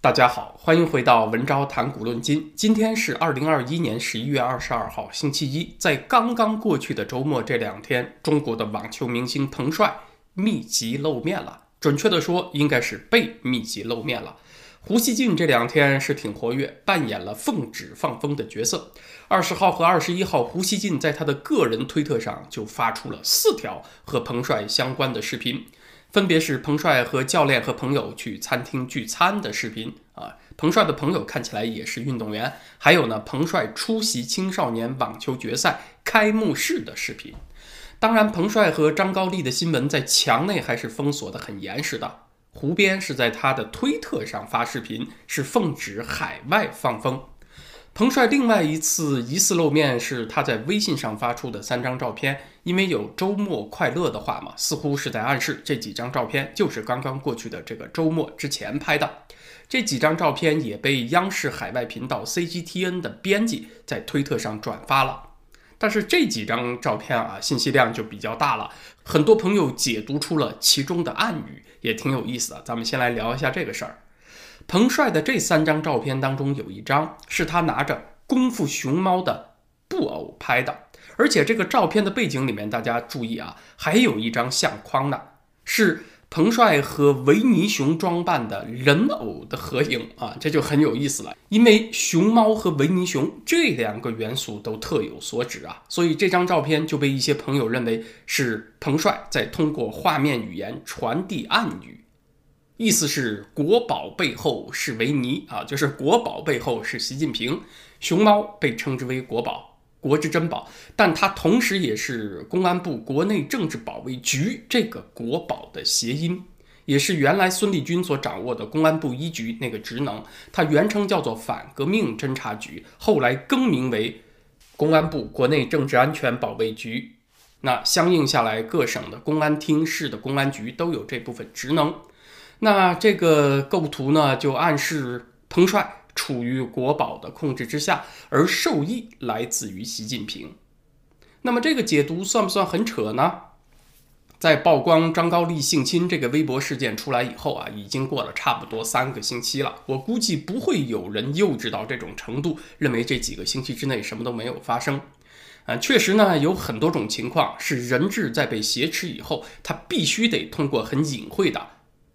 大家好，欢迎回到文昭谈古论今。今天是二零二一年十一月二十二号，星期一。在刚刚过去的周末这两天，中国的网球明星彭帅密集露面了。准确的说，应该是被密集露面了。胡锡进这两天是挺活跃，扮演了奉旨放风的角色。二十号和二十一号，胡锡进在他的个人推特上就发出了四条和彭帅相关的视频。分别是彭帅和教练和朋友去餐厅聚餐的视频啊，彭帅的朋友看起来也是运动员，还有呢，彭帅出席青少年网球决赛开幕式的视频。当然，彭帅和张高丽的新闻在墙内还是封锁的很严实的。胡边是在他的推特上发视频，是奉旨海外放风。彭帅另外一次疑似露面是他在微信上发出的三张照片，因为有“周末快乐”的话嘛，似乎是在暗示这几张照片就是刚刚过去的这个周末之前拍的。这几张照片也被央视海外频道 CGTN 的编辑在推特上转发了。但是这几张照片啊，信息量就比较大了，很多朋友解读出了其中的暗语，也挺有意思的。咱们先来聊一下这个事儿。彭帅的这三张照片当中，有一张是他拿着功夫熊猫的布偶拍的，而且这个照片的背景里面，大家注意啊，还有一张相框呢，是彭帅和维尼熊装扮的人偶的合影啊，这就很有意思了。因为熊猫和维尼熊这两个元素都特有所指啊，所以这张照片就被一些朋友认为是彭帅在通过画面语言传递暗语。意思是国宝背后是维尼啊，就是国宝背后是习近平。熊猫被称之为国宝，国之珍宝，但它同时也是公安部国内政治保卫局这个国宝的谐音，也是原来孙立军所掌握的公安部一局那个职能。它原称叫做反革命侦察局，后来更名为公安部国内政治安全保卫局。那相应下来，各省的公安厅、市的公安局都有这部分职能。那这个构图呢，就暗示彭帅处于国宝的控制之下，而受益来自于习近平。那么这个解读算不算很扯呢？在曝光张高丽性侵这个微博事件出来以后啊，已经过了差不多三个星期了。我估计不会有人幼稚到这种程度，认为这几个星期之内什么都没有发生。啊，确实呢，有很多种情况是人质在被挟持以后，他必须得通过很隐晦的。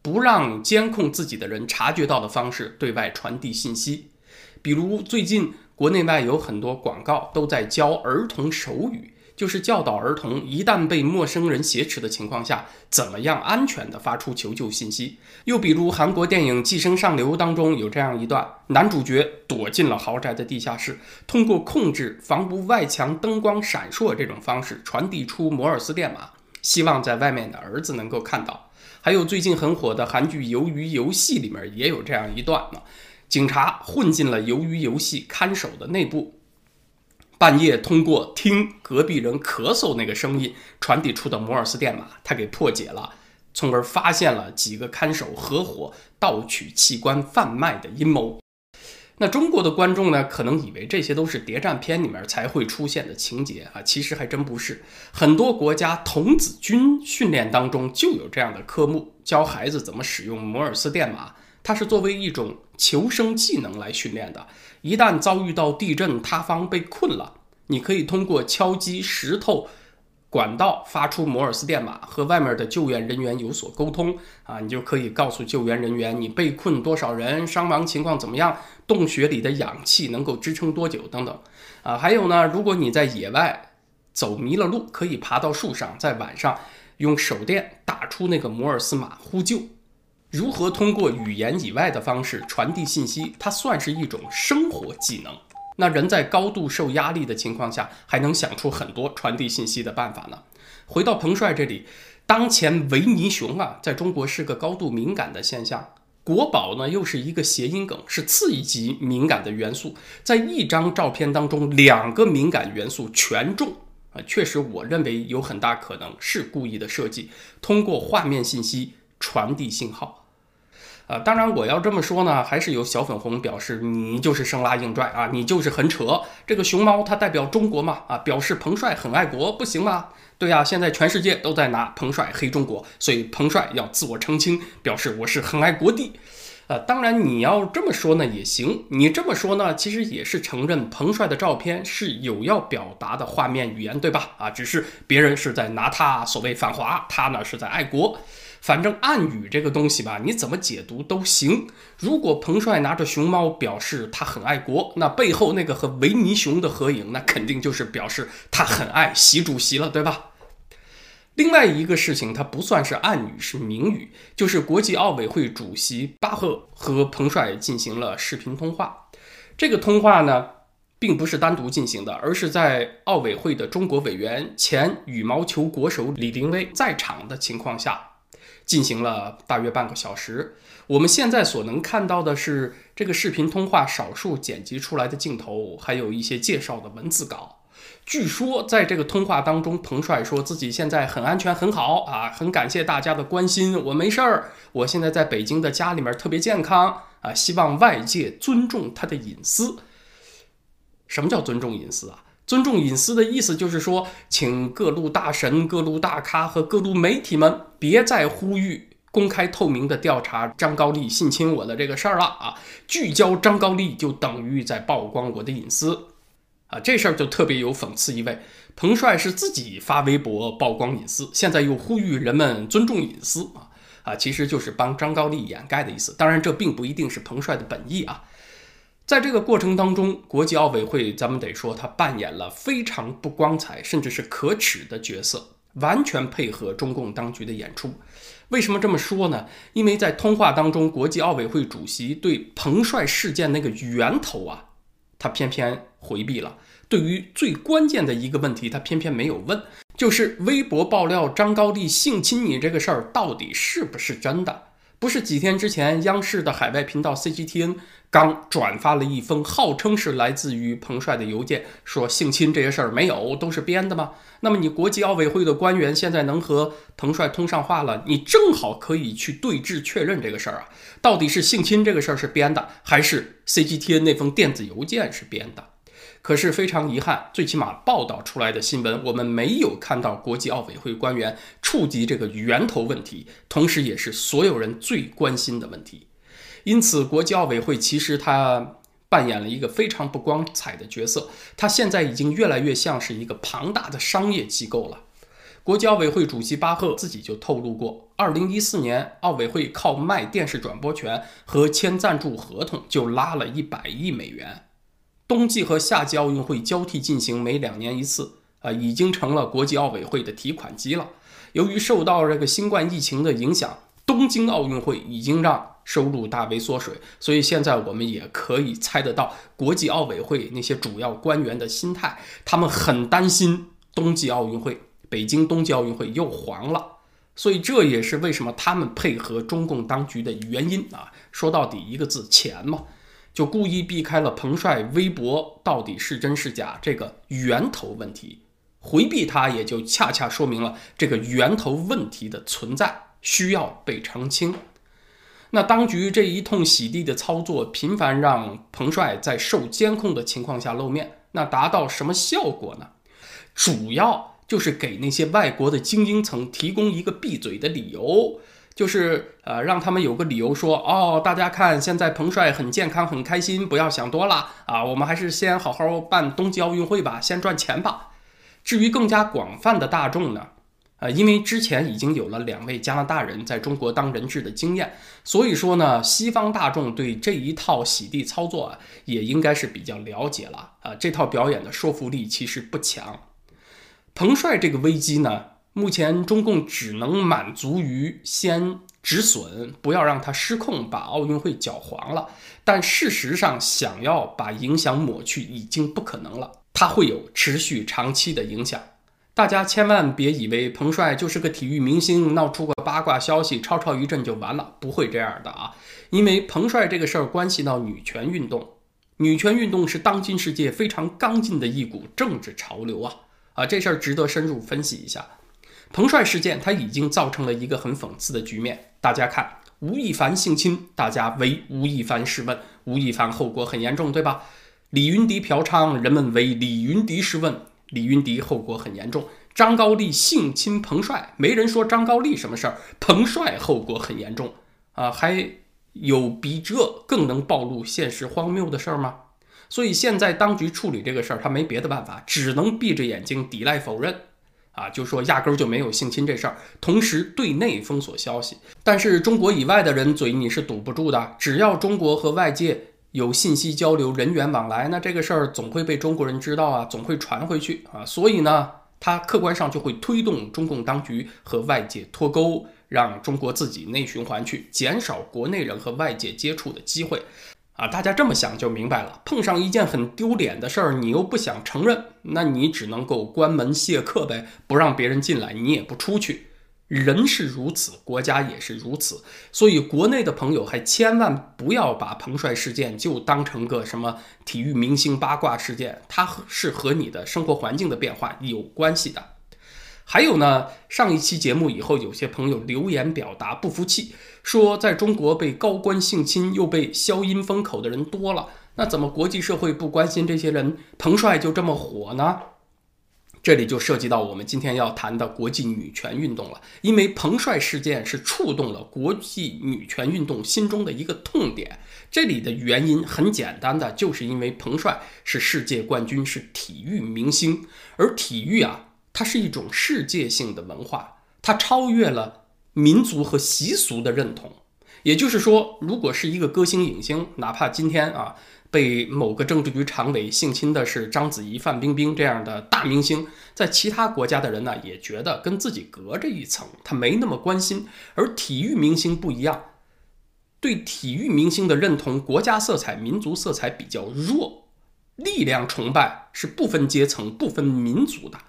不让监控自己的人察觉到的方式对外传递信息，比如最近国内外有很多广告都在教儿童手语，就是教导儿童一旦被陌生人挟持的情况下，怎么样安全的发出求救信息。又比如韩国电影《寄生上流》当中有这样一段，男主角躲进了豪宅的地下室，通过控制房屋外墙灯光闪烁这种方式传递出摩尔斯电码，希望在外面的儿子能够看到。还有最近很火的韩剧《鱿鱼游戏》里面也有这样一段呢，警察混进了鱿鱼游戏看守的内部，半夜通过听隔壁人咳嗽那个声音传递出的摩尔斯电码，他给破解了，从而发现了几个看守合伙盗取器官贩卖的阴谋。那中国的观众呢，可能以为这些都是谍战片里面才会出现的情节啊，其实还真不是。很多国家童子军训练当中就有这样的科目，教孩子怎么使用摩尔斯电码，它是作为一种求生技能来训练的。一旦遭遇到地震、塌方被困了，你可以通过敲击石头。管道发出摩尔斯电码，和外面的救援人员有所沟通啊，你就可以告诉救援人员你被困多少人，伤亡情况怎么样，洞穴里的氧气能够支撑多久等等啊。还有呢，如果你在野外走迷了路，可以爬到树上，在晚上用手电打出那个摩尔斯码呼救。如何通过语言以外的方式传递信息，它算是一种生活技能。那人在高度受压力的情况下，还能想出很多传递信息的办法呢。回到彭帅这里，当前维尼熊啊，在中国是个高度敏感的现象。国宝呢，又是一个谐音梗，是次一级敏感的元素。在一张照片当中，两个敏感元素全中啊，确实，我认为有很大可能是故意的设计，通过画面信息传递信号。啊，当然我要这么说呢，还是有小粉红表示你就是生拉硬拽啊，你就是很扯。这个熊猫它代表中国嘛，啊，表示彭帅很爱国，不行吗？对呀，现在全世界都在拿彭帅黑中国，所以彭帅要自我澄清，表示我是很爱国的。呃，当然你要这么说呢也行，你这么说呢，其实也是承认彭帅的照片是有要表达的画面语言，对吧？啊，只是别人是在拿他所谓反华，他呢是在爱国。反正暗语这个东西吧，你怎么解读都行。如果彭帅拿着熊猫表示他很爱国，那背后那个和维尼熊的合影，那肯定就是表示他很爱习主席了，对吧？另外一个事情，它不算是暗语，是明语，就是国际奥委会主席巴赫和彭帅进行了视频通话。这个通话呢，并不是单独进行的，而是在奥委会的中国委员、前羽毛球国手李玲薇在场的情况下。进行了大约半个小时。我们现在所能看到的是这个视频通话少数剪辑出来的镜头，还有一些介绍的文字稿。据说在这个通话当中，彭帅说自己现在很安全、很好啊，很感谢大家的关心，我没事儿，我现在在北京的家里面特别健康啊，希望外界尊重他的隐私。什么叫尊重隐私啊？尊重隐私的意思就是说，请各路大神、各路大咖和各路媒体们别再呼吁公开透明的调查张高丽性侵我的这个事儿了啊！聚焦张高丽就等于在曝光我的隐私啊！这事儿就特别有讽刺意味。彭帅是自己发微博曝光隐私，现在又呼吁人们尊重隐私啊啊！其实就是帮张高丽掩盖的意思。当然，这并不一定是彭帅的本意啊。在这个过程当中，国际奥委会，咱们得说，他扮演了非常不光彩，甚至是可耻的角色，完全配合中共当局的演出。为什么这么说呢？因为在通话当中，国际奥委会主席对彭帅事件那个源头啊，他偏偏回避了。对于最关键的一个问题，他偏偏没有问，就是微博爆料张高丽性侵你这个事儿到底是不是真的？不是几天之前，央视的海外频道 CGTN 刚转发了一封号称是来自于彭帅的邮件，说性侵这些事儿没有，都是编的吗？那么你国际奥委会的官员现在能和彭帅通上话了，你正好可以去对质确认这个事儿啊，到底是性侵这个事儿是编的，还是 CGTN 那封电子邮件是编的？可是非常遗憾，最起码报道出来的新闻，我们没有看到国际奥委会官员触及这个源头问题，同时也是所有人最关心的问题。因此，国际奥委会其实它扮演了一个非常不光彩的角色，它现在已经越来越像是一个庞大的商业机构了。国际奥委会主席巴赫自己就透露过，二零一四年奥委会靠卖电视转播权和签赞助合同就拉了一百亿美元。冬季和夏季奥运会交替进行，每两年一次，啊，已经成了国际奥委会的提款机了。由于受到这个新冠疫情的影响，东京奥运会已经让收入大为缩水，所以现在我们也可以猜得到国际奥委会那些主要官员的心态，他们很担心冬季奥运会，北京冬季奥运会又黄了，所以这也是为什么他们配合中共当局的原因啊。说到底一个字，钱嘛。就故意避开了彭帅微博到底是真是假这个源头问题，回避它也就恰恰说明了这个源头问题的存在需要被澄清。那当局这一通洗地的操作，频繁让彭帅在受监控的情况下露面，那达到什么效果呢？主要就是给那些外国的精英层提供一个闭嘴的理由。就是呃，让他们有个理由说哦，大家看现在彭帅很健康很开心，不要想多了啊，我们还是先好好办冬季奥运会吧，先赚钱吧。至于更加广泛的大众呢，呃，因为之前已经有了两位加拿大人在中国当人质的经验，所以说呢，西方大众对这一套洗地操作啊，也应该是比较了解了啊。这套表演的说服力其实不强。彭帅这个危机呢？目前中共只能满足于先止损，不要让它失控，把奥运会搅黄了。但事实上，想要把影响抹去已经不可能了，它会有持续长期的影响。大家千万别以为彭帅就是个体育明星，闹出个八卦消息，吵吵一阵就完了，不会这样的啊！因为彭帅这个事儿关系到女权运动，女权运动是当今世界非常刚劲的一股政治潮流啊！啊，这事儿值得深入分析一下。彭帅事件，他已经造成了一个很讽刺的局面。大家看，吴亦凡性侵，大家为吴亦凡试问，吴亦凡后果很严重，对吧？李云迪嫖娼，人们为李云迪试问，李云迪后果很严重。张高丽性侵彭帅，没人说张高丽什么事儿，彭帅后果很严重啊，还有比这更能暴露现实荒谬的事儿吗？所以现在当局处理这个事儿，他没别的办法，只能闭着眼睛抵赖否认，啊，就说压根儿就没有性侵这事儿，同时对内封锁消息。但是中国以外的人嘴你是堵不住的，只要中国和外界有信息交流、人员往来，那这个事儿总会被中国人知道啊，总会传回去啊。所以呢，它客观上就会推动中共当局和外界脱钩，让中国自己内循环去，减少国内人和外界接触的机会。啊，大家这么想就明白了。碰上一件很丢脸的事儿，你又不想承认，那你只能够关门谢客呗，不让别人进来，你也不出去。人是如此，国家也是如此。所以，国内的朋友还千万不要把彭帅事件就当成个什么体育明星八卦事件，它是和你的生活环境的变化有关系的。还有呢，上一期节目以后，有些朋友留言表达不服气，说在中国被高官性侵又被消音封口的人多了，那怎么国际社会不关心这些人？彭帅就这么火呢？这里就涉及到我们今天要谈的国际女权运动了，因为彭帅事件是触动了国际女权运动心中的一个痛点。这里的原因很简单的，就是因为彭帅是世界冠军，是体育明星，而体育啊。它是一种世界性的文化，它超越了民族和习俗的认同。也就是说，如果是一个歌星、影星，哪怕今天啊被某个政治局常委性侵的是章子怡、范冰冰这样的大明星，在其他国家的人呢也觉得跟自己隔着一层，他没那么关心。而体育明星不一样，对体育明星的认同，国家色彩、民族色彩比较弱，力量崇拜是不分阶层、不分民族的。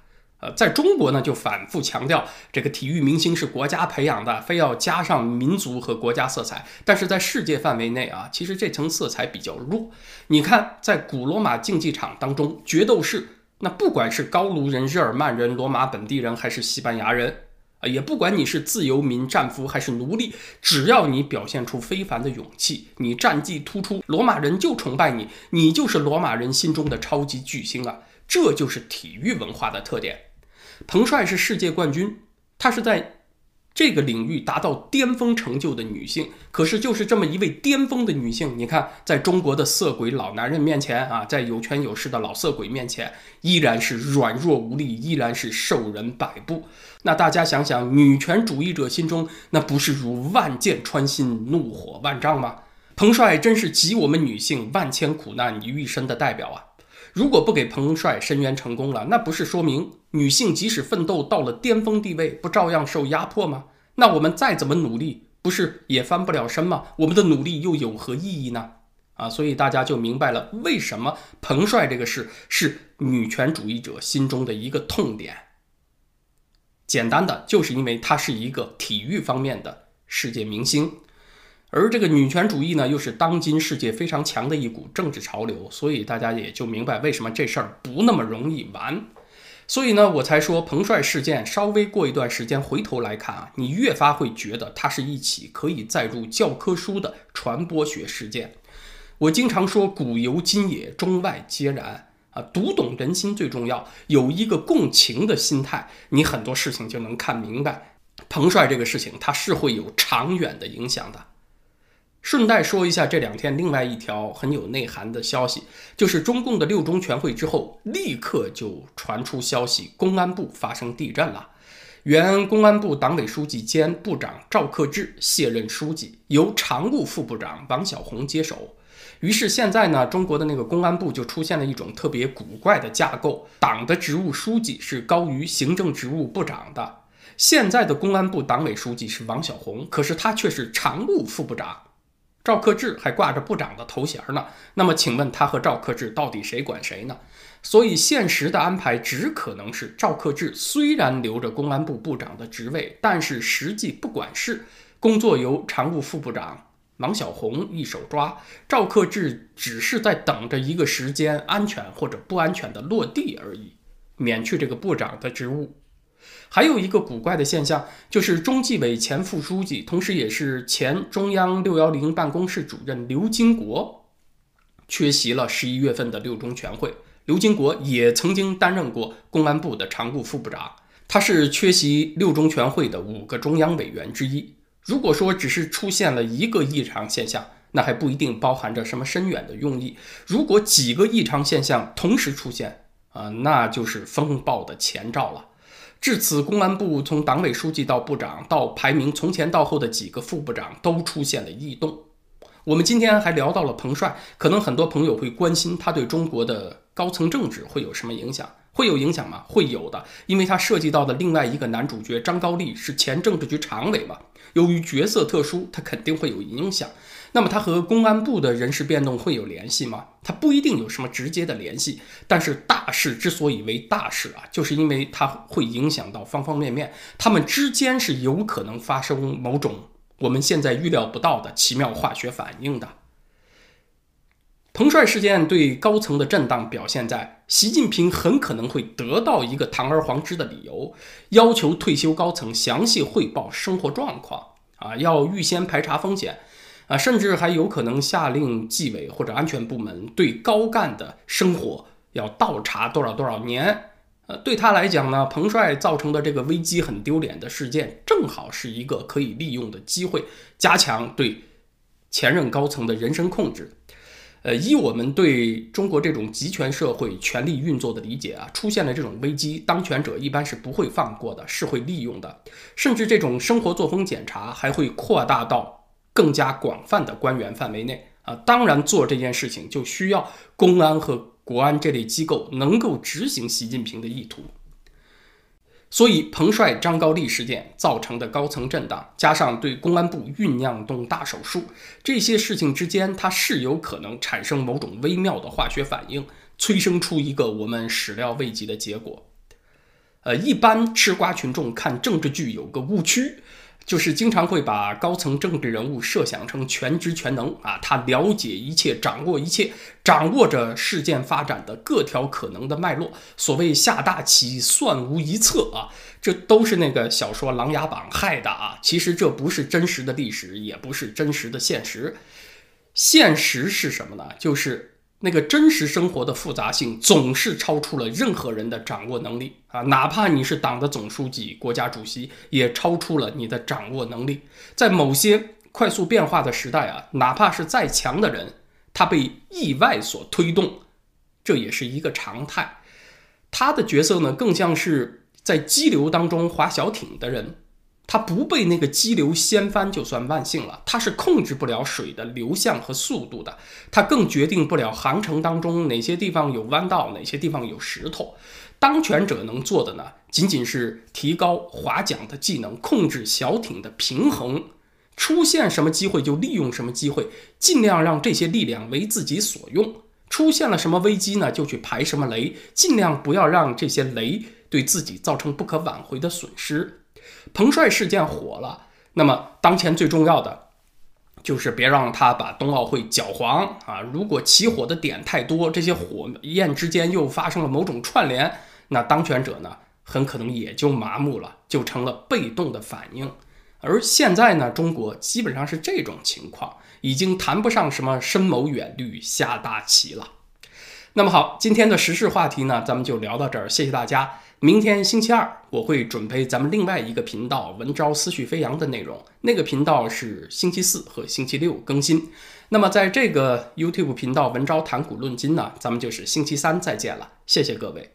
在中国呢，就反复强调这个体育明星是国家培养的，非要加上民族和国家色彩。但是在世界范围内啊，其实这层色彩比较弱。你看，在古罗马竞技场当中，决斗士，那不管是高卢人、日耳曼人、罗马本地人，还是西班牙人，啊，也不管你是自由民、战俘还是奴隶，只要你表现出非凡的勇气，你战绩突出，罗马人就崇拜你，你就是罗马人心中的超级巨星啊！这就是体育文化的特点。彭帅是世界冠军，她是在这个领域达到巅峰成就的女性。可是，就是这么一位巅峰的女性，你看，在中国的色鬼老男人面前啊，在有权有势的老色鬼面前，依然是软弱无力，依然是受人摆布。那大家想想，女权主义者心中那不是如万箭穿心、怒火万丈吗？彭帅真是集我们女性万千苦难于一身的代表啊！如果不给彭帅申冤成功了，那不是说明女性即使奋斗到了巅峰地位，不照样受压迫吗？那我们再怎么努力，不是也翻不了身吗？我们的努力又有何意义呢？啊，所以大家就明白了为什么彭帅这个事是女权主义者心中的一个痛点。简单的，就是因为他是一个体育方面的世界明星。而这个女权主义呢，又是当今世界非常强的一股政治潮流，所以大家也就明白为什么这事儿不那么容易完。所以呢，我才说彭帅事件稍微过一段时间回头来看啊，你越发会觉得它是一起可以载入教科书的传播学事件。我经常说古犹今也，中外皆然啊，读懂人心最重要，有一个共情的心态，你很多事情就能看明白。彭帅这个事情，它是会有长远的影响的。顺带说一下，这两天另外一条很有内涵的消息，就是中共的六中全会之后，立刻就传出消息，公安部发生地震了。原公安部党委书记兼部长赵克志卸任书记，由常务副部长王小红接手。于是现在呢，中国的那个公安部就出现了一种特别古怪的架构，党的职务书记是高于行政职务部长的。现在的公安部党委书记是王小红，可是他却是常务副部长。赵克志还挂着部长的头衔呢，那么请问他和赵克志到底谁管谁呢？所以现实的安排只可能是赵克志虽然留着公安部部长的职位，但是实际不管事，工作由常务副部长王小红一手抓，赵克志只是在等着一个时间安全或者不安全的落地而已，免去这个部长的职务。还有一个古怪的现象，就是中纪委前副书记，同时也是前中央六幺零办公室主任刘金国，缺席了十一月份的六中全会。刘金国也曾经担任过公安部的常务副部长，他是缺席六中全会的五个中央委员之一。如果说只是出现了一个异常现象，那还不一定包含着什么深远的用意。如果几个异常现象同时出现，啊，那就是风暴的前兆了。至此，公安部从党委书记到部长，到排名从前到后的几个副部长都出现了异动。我们今天还聊到了彭帅，可能很多朋友会关心他对中国的高层政治会有什么影响？会有影响吗？会有的，因为他涉及到的另外一个男主角张高丽是前政治局常委嘛，由于角色特殊，他肯定会有影响。那么他和公安部的人事变动会有联系吗？他不一定有什么直接的联系。但是大事之所以为大事啊，就是因为它会影响到方方面面，他们之间是有可能发生某种我们现在预料不到的奇妙化学反应的。彭帅事件对高层的震荡表现在习近平很可能会得到一个堂而皇之的理由，要求退休高层详细汇报生活状况啊，要预先排查风险。啊，甚至还有可能下令纪委或者安全部门对高干的生活要倒查多少多少年。呃，对他来讲呢，彭帅造成的这个危机很丢脸的事件，正好是一个可以利用的机会，加强对前任高层的人身控制。呃，以我们对中国这种集权社会权力运作的理解啊，出现了这种危机，当权者一般是不会放过的，是会利用的，甚至这种生活作风检查还会扩大到。更加广泛的官员范围内啊，当然做这件事情就需要公安和国安这类机构能够执行习近平的意图。所以，彭帅、张高丽事件造成的高层震荡，加上对公安部酝酿动大手术这些事情之间，它是有可能产生某种微妙的化学反应，催生出一个我们始料未及的结果。呃，一般吃瓜群众看政治剧有个误区。就是经常会把高层政治人物设想成全知全能啊，他了解一切，掌握一切，掌握着事件发展的各条可能的脉络。所谓下大棋，算无一策啊，这都是那个小说《琅琊榜》害的啊。其实这不是真实的历史，也不是真实的现实。现实是什么呢？就是。那个真实生活的复杂性总是超出了任何人的掌握能力啊！哪怕你是党的总书记、国家主席，也超出了你的掌握能力。在某些快速变化的时代啊，哪怕是再强的人，他被意外所推动，这也是一个常态。他的角色呢，更像是在激流当中划小艇的人。他不被那个激流掀翻就算万幸了，他是控制不了水的流向和速度的，他更决定不了航程当中哪些地方有弯道，哪些地方有石头。当权者能做的呢，仅仅是提高划桨的技能，控制小艇的平衡，出现什么机会就利用什么机会，尽量让这些力量为自己所用。出现了什么危机呢，就去排什么雷，尽量不要让这些雷对自己造成不可挽回的损失。彭帅事件火了，那么当前最重要的就是别让他把冬奥会搅黄啊！如果起火的点太多，这些火焰之间又发生了某种串联，那当权者呢，很可能也就麻木了，就成了被动的反应。而现在呢，中国基本上是这种情况，已经谈不上什么深谋远虑、下大棋了。那么好，今天的时事话题呢，咱们就聊到这儿，谢谢大家。明天星期二，我会准备咱们另外一个频道“文昭思绪飞扬”的内容。那个频道是星期四和星期六更新。那么在这个 YouTube 频道“文昭谈古论今”呢，咱们就是星期三再见了。谢谢各位。